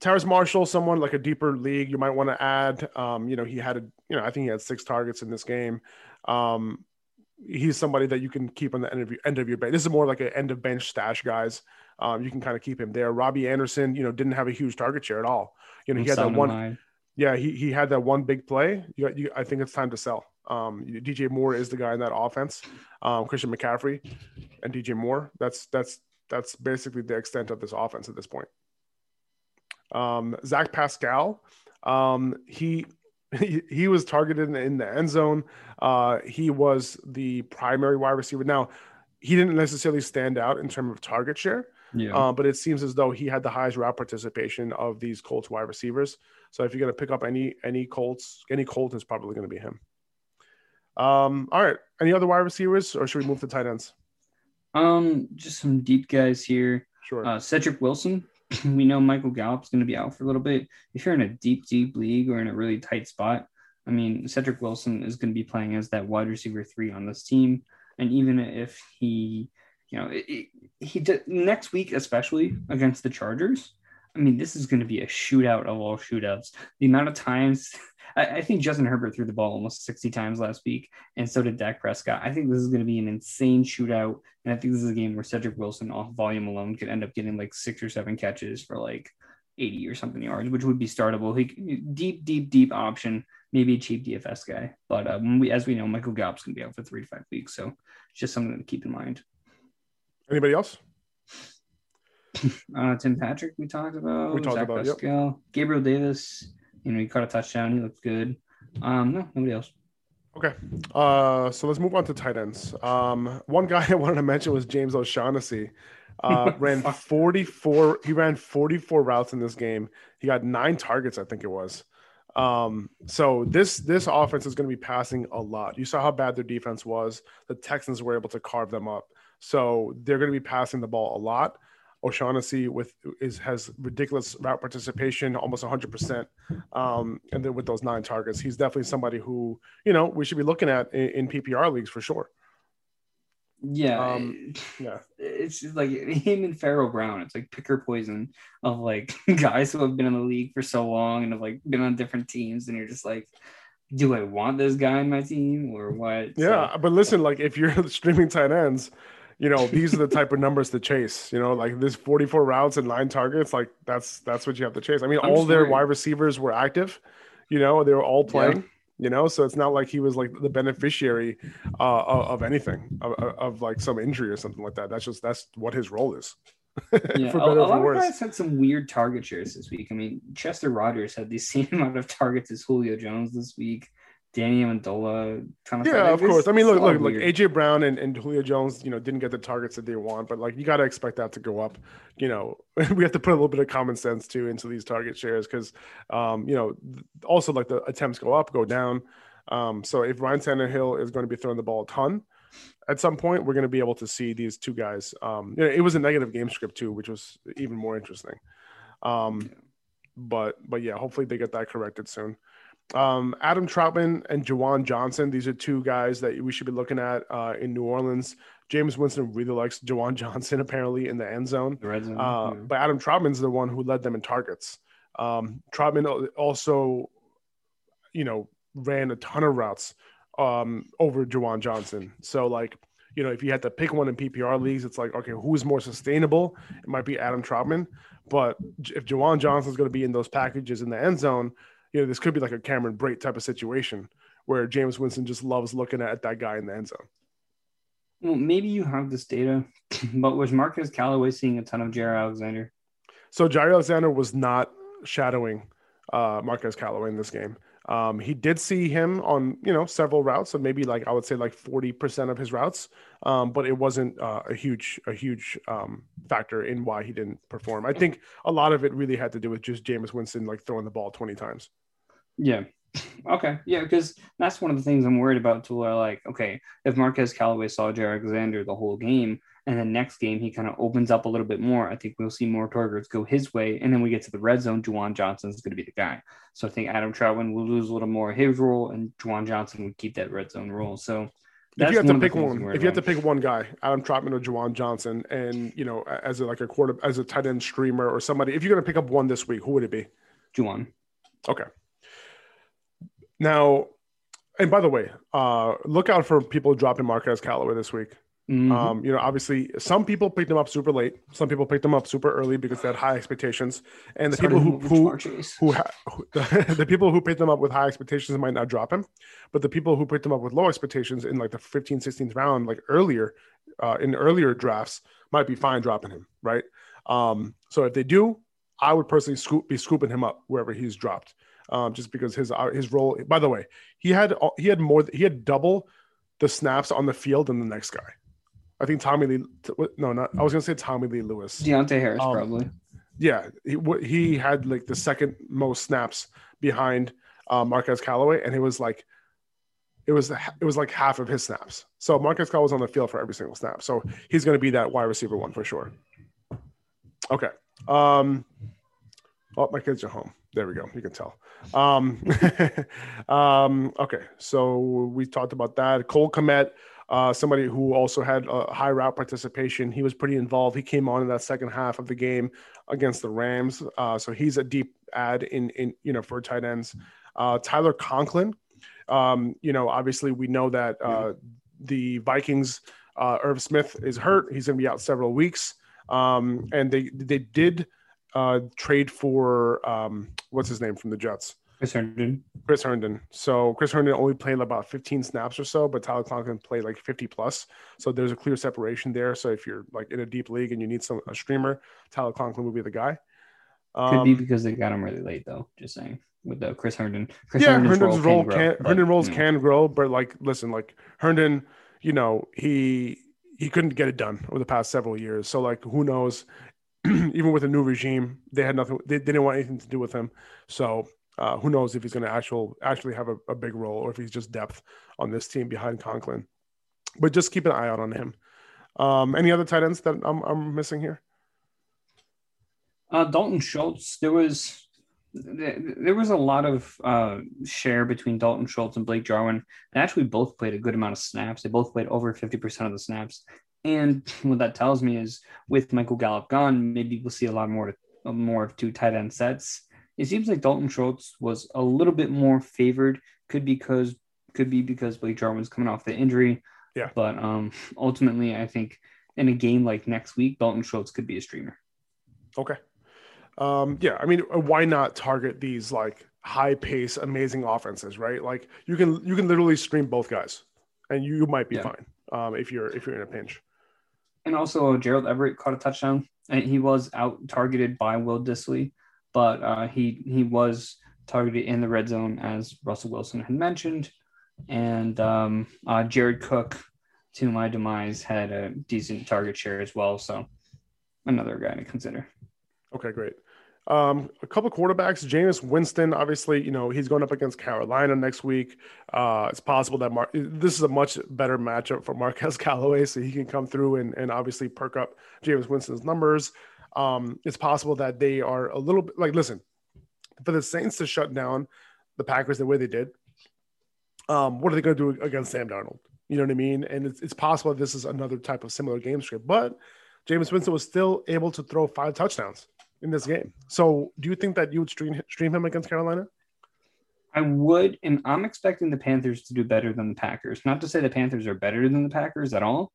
Terrace Marshall, someone like a deeper league you might want to add. Um, you know, he had a, you know, I think he had six targets in this game. Um, he's somebody that you can keep on the end of your end of your bench. This is more like an end of bench stash guys. Um, you can kind of keep him there. Robbie Anderson, you know, didn't have a huge target share at all. You know, he had that one. Yeah, he, he had that one big play. You, you, I think it's time to sell. Um, DJ Moore is the guy in that offense. Um, Christian McCaffrey and DJ Moore. That's that's that's basically the extent of this offense at this point. Um, Zach Pascal, um, he, he he was targeted in, the end zone. Uh, he was the primary wide receiver. Now, he didn't necessarily stand out in terms of target share, Yeah. uh, but it seems as though he had the highest route participation of these Colts wide receivers. So if you're going to pick up any any Colts, any Colt is probably going to be him. Um, all right. Any other wide receivers, or should we move to tight ends? um, just some deep guys here. Sure. Uh, Cedric Wilson. we know Michael Gallup's going to be out for a little bit. If you're in a deep, deep league or in a really tight spot, I mean, Cedric Wilson is going to be playing as that wide receiver three on this team. And even if he, you know, it, it- he did, next week, especially against the Chargers, I mean, this is going to be a shootout of all shootouts. The amount of times, I, I think Justin Herbert threw the ball almost 60 times last week, and so did Dak Prescott. I think this is going to be an insane shootout. And I think this is a game where Cedric Wilson, off volume alone, could end up getting like six or seven catches for like 80 or something yards, which would be startable. He deep, deep, deep option, maybe a cheap DFS guy. But when we, as we know, Michael Gallup's going to be out for three to five weeks, so just something to keep in mind. Anybody else? Uh, Tim Patrick, we talked about. We talked Zach about, yep. Pascal, Gabriel Davis. You know, he caught a touchdown. He looked good. Um, no, nobody else. Okay. Uh, so let's move on to tight ends. Um, one guy I wanted to mention was James O'Shaughnessy. Uh, ran 44. He ran 44 routes in this game. He got nine targets, I think it was. Um, so this this offense is going to be passing a lot. You saw how bad their defense was. The Texans were able to carve them up. So they're going to be passing the ball a lot. O'Shaughnessy with is has ridiculous route participation, almost 100 percent. Um, and then with those nine targets, he's definitely somebody who you know we should be looking at in, in PPR leagues for sure. Yeah, Um, yeah. it's like him and Pharaoh Brown. It's like pick or poison of like guys who have been in the league for so long and have like been on different teams, and you're just like, do I want this guy in my team or what? So- Yeah, but listen, like if you're streaming tight ends, you know these are the type of numbers to chase. You know, like this 44 routes and nine targets, like that's that's what you have to chase. I mean, I'm all their wide receivers were active. You know, they were all Yeah. playing. You know, so it's not like he was like the beneficiary uh, of, of anything of, of, of like some injury or something like that. That's just that's what his role is. Yeah, for a, a lot of guys had some weird target shares this week. I mean, Chester Rogers had the same amount of targets as Julio Jones this week. Danny Amendola, ton of Yeah, targets. of course. I mean, look, look, look. weird. AJ Brown and, and Julio Jones, you know, didn't get the targets that they want, but like you got to expect that to go up. You know, we have to put a little bit of common sense too into these target shares because, um, you know, also like the attempts go up, go down. Um, so if Ryan Tannehill is going to be throwing the ball a ton, at some point we're going to be able to see these two guys. Um, you know, it was a negative game script too, which was even more interesting. Um, but but yeah, hopefully they get that corrected soon. Um, Adam Trautman and Juwan Johnson, these are two guys that we should be looking at uh, in New Orleans. Jameis Winston really likes Juwan Johnson apparently in the end zone. The red zone. Uh, yeah. But Adam Trautman's the one who led them in targets. Um, Trautman also, you know, ran a ton of routes um, over Juwan Johnson. So, like, you know, if you had to pick one in PPR leagues, it's like, okay, who's more sustainable? It might be Adam Trautman. But if Juwan Johnson's going to be in those packages in the end zone, you know, this could be like a Cameron Brate type of situation where Jameis Winston just loves looking at that guy in the end zone. Well, maybe you have this data, but was Marquez Callaway seeing a ton of Jaire Alexander? So Jaire Alexander was not shadowing uh, Marquez Callaway in this game. Um, he did see him on you know several routes, so maybe like I would say like forty percent of his routes, um, but it wasn't uh, a huge a huge um, factor in why he didn't perform. I think a lot of it really had to do with just Jameis Winston like throwing the ball twenty times. Yeah. Okay. Yeah, because that's one of the things I'm worried about to where like, okay, if Marquez Callaway saw Jaire Alexander the whole game and then next game he kind of opens up a little bit more, I think we'll see more targets go his way. And then we get to the red zone, Juwan Johnson is going to be the guy. So I think Adam Trautman will lose a little more of his role and Juwan Johnson would keep that red zone role. So if you have to pick one, if you have to pick one guy, Adam Trautman or Juwan Johnson, and you know, as a, like a quarter, as a tight end streamer or somebody, if you're going to pick up one this week, who would it be? Juwan. Okay. Now, and by the way, uh, look out for people dropping Marquez Callaway this week. Mhm. Um, you know, obviously, some people picked him up super late. Some people picked him up super early because they had high expectations, and the Started people who who who, ha- who the people who picked them up with high expectations might not drop him, but the people who picked them up with low expectations in like the 15th, 16th round, like earlier, uh, in earlier drafts, might be fine dropping him, right? Um, so if they do, I would personally scoop, be scooping him up wherever he's dropped, um, just because his uh, his role. By the way, he had he had more he had double the snaps on the field than the next guy. I think Tommy Lee. No, not. I was gonna say Tommy Lee Lewis. Deonte Harris, Um, probably. Yeah, he, he had like the second most snaps behind uh, Marquez Callaway, and it was like it was it was like half of his snaps. So Marquez Callaway was on the field for every single snap. So he's going to be that wide receiver one for sure. Okay. Um, oh, my kids are home. There we go. You can tell. Um, um, okay. So we talked about that. Cole Kmet, uh, somebody who also had a high route participation. He was pretty involved. He came on in that second half of the game against the Rams. Uh, so he's a deep add in, in you know, for tight ends. Uh, Tyler Conklin, um, you know, obviously we know that uh, the Vikings, uh, Irv Smith is hurt. He's going to be out several weeks. Um, and they they did uh, trade for um, what's his name from the Jets, Chris Herndon. Chris Herndon. So Chris Herndon only played about 15 snaps or so, but Tyler Conklin played like 50 plus. So there's a clear separation there. So if you're like in a deep league and you need some a streamer, Tyler Conklin would be the guy. Could be Um, because they got him really late, though. Just saying with the Chris Herndon. Chris yeah, Herndon's Herndon's role grow, can but, Herndon roles you know, can grow, but like listen, like Herndon, you know, he he couldn't get it done over the past several years. So like who knows? Even with a new regime, they had nothing. They, they didn't want anything to do with him. So uh, who knows if he's going to actual actually have a, a big role or if he's just depth on this team behind Conklin. But just keep an eye out on him. Um, any other tight ends that I'm, I'm missing here? Uh, Dalton Schultz, there was there was a lot of uh, share between Dalton Schultz and Blake Jarwin. They actually both played a good amount of snaps. They both played over 50% of the snaps. And what that tells me is with Michael Gallup gone, maybe we'll see a lot more more of two tight end sets. It seems like Dalton Schultz was a little bit more favored. Could be because could be because Blake Jarwin's coming off the injury. Yeah. But um ultimately I think in a game like next week, Dalton Schultz could be a streamer. Okay. Um, yeah, I mean, why not target these like high pace, amazing offenses, right? Like you can you can literally stream both guys, and you might be Yeah. fine um, if you're if you're in a pinch. And also, Gerald Everett caught a touchdown. And he was out targeted by Will Dissly, but uh, he he was targeted in the red zone as Russell Wilson had mentioned. And um, uh, Jared Cook, to my demise, had a decent target share as well. So another guy to consider. Okay, great. Um, a couple quarterbacks, Jameis Winston. Obviously, you know he's going up against Carolina next week. Uh, it's possible that Mar- this is a much better matchup for Marquez Callaway, so he can come through and, and obviously perk up Jameis Winston's numbers. Um, it's possible that they are a little bit like listen for the Saints to shut down the Packers the way they did. Um, what are they going to do against Sam Darnold? You know what I mean? And it's, it's possible this is another type of similar game script, but Jameis Winston was still able to throw five touchdowns in this game. So, do you think that you would stream stream him against Carolina? I would, and I'm expecting the Panthers to do better than the Packers. Not to say the Panthers are better than the Packers at all,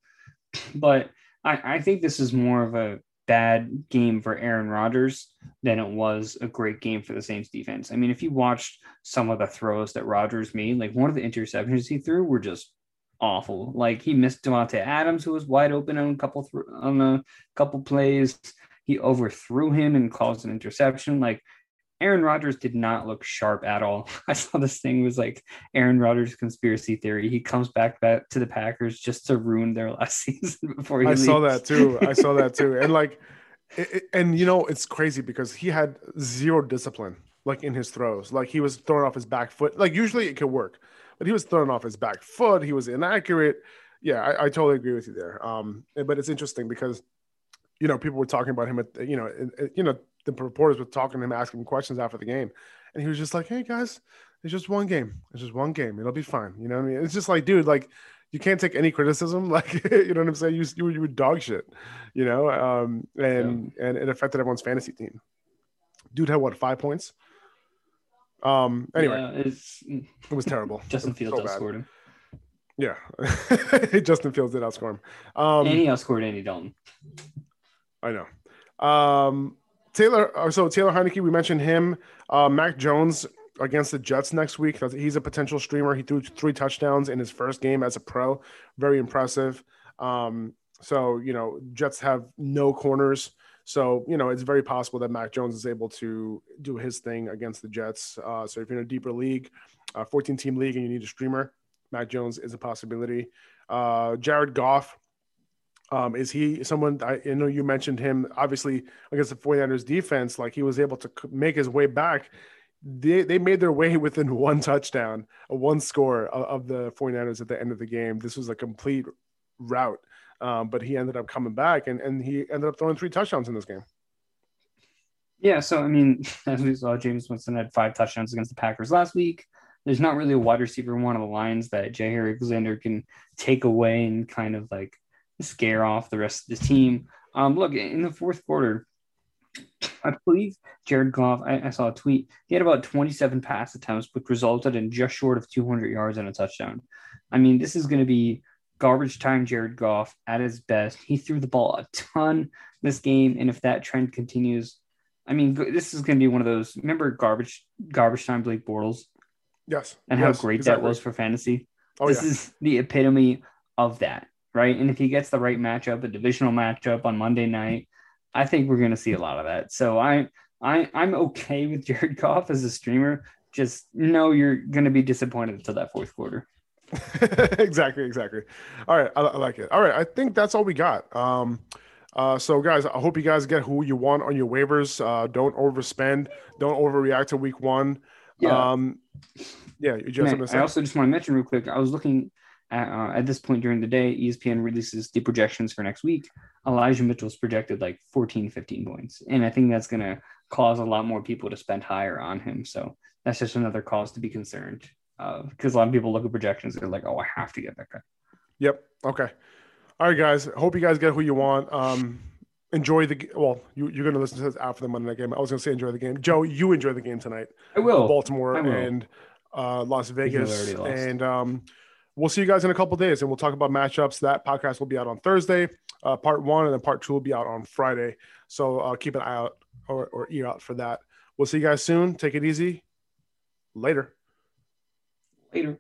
but I, I think this is more of a bad game for Aaron Rodgers than it was a great game for the Saints defense. I mean, if you watched some of the throws that Rodgers made, like one of the interceptions he threw were just awful. Like he missed Davante Adams, who was wide open on a couple th- on a couple plays. He overthrew him and caused an interception. Like Aaron Rodgers did not look sharp at all. I saw this thing was like Aaron Rodgers conspiracy theory. He comes back back to the Packers just to ruin their last season before he I leaves. saw that too. I saw that too. And like it, and you know it's crazy because he had zero discipline like in his throws. Like he was throwing off his back foot. Like usually it could work, but he was throwing off his back foot. He was inaccurate. Yeah, I, I totally agree with you there. Um, but it's interesting because you know people were talking about him at you know you know the reporters were talking to him asking him questions after the game, and he was just like, "Hey guys, it's just one game. It's just one game. It'll be fine." You know what I mean? It's just like, dude, like you can't take any criticism. Like, you know what I'm saying? You you, you were dog shit, you know, um, and and it affected everyone's fantasy team. Dude had what five points? Um. Anyway, Yeah, it's it was terrible. Justin was Fields so outscored him, Yeah, Justin Fields did outscore him. Um, and he outscored Andy Dalton. I know. Um, Taylor, uh, so Taylor Heinicke, we mentioned him. Uh, Mac Jones against the Jets next week. He's a potential streamer. He threw three touchdowns in his first game as a pro. Very impressive. Um, so, you know, Jets have no corners. So, you know, it's very possible that Mac Jones is able to do his thing against the Jets. Uh, so, if you're in a deeper league, a 14 team league, and you need a streamer, Mac Jones is a possibility. Uh, Jared Goff, um, is he someone I, know you mentioned him obviously against the 49ers defense, like he was able to make his way back. They, they made their way within one touchdown, a one score of, the 49ers at the end of the game. This was a complete route. Um, but he ended up coming back and, and he ended up throwing three touchdowns in this game. Yeah, so I mean, as we saw, Jameis Winston had five touchdowns against the Packers last week. There's not really a wide receiver in one of the lines that Jaire Alexander can take away and kind of like scare off the rest of the team. Um, look, in the fourth quarter, I believe Jared Goff, I, I saw a tweet, he had about 27 pass attempts, which resulted in just short of 200 yards and a touchdown. I mean, this is going to be garbage time Jared Goff at his best. He threw the ball a ton this game, and if that trend continues, I mean, this is going to be one of those. Remember garbage, garbage time Blake Bortles, Yes. and Yes, how great exactly. that was for fantasy. Oh, this yeah. is the epitome of that, right? And if he gets the right matchup, a divisional matchup on Monday night, I think we're going to see a lot of that. So I, I, I'm okay with Jared Goff as a streamer. Just know you're going to be disappointed until that fourth quarter. exactly, exactly. All right, I, I like it. All right, I think that's all we got. Um, uh, so guys, I hope you guys get who you want on your waivers. Uh, don't overspend. Don't overreact to week one. Yeah. Um, yeah, you just Man, something to say? I also just want to mention real quick. I was looking at, uh, at this point during the day. ESPN releases the projections for next week. Elijah Mitchell's projected like 14, 15 points, and I think that's going to cause a lot more people to spend higher on him. So that's just another cause to be concerned because a lot of people look at projections. And they're like, "Oh, I have to get that guy." Yep. Okay. All right, guys. Hope you guys get who you want. Um, enjoy the well. You, you're going to listen to this after the Monday night game. I was going to say enjoy the game. Joe, you enjoy the game tonight. I will. Baltimore I will. and uh, Las Vegas. And um, we'll see you guys in a couple days, and we'll talk about matchups. That podcast will be out on Thursday, uh, part one, and then part two will be out on Friday. So uh, keep an eye out or, or ear out for that. We'll see you guys soon. Take it easy. Later. Later.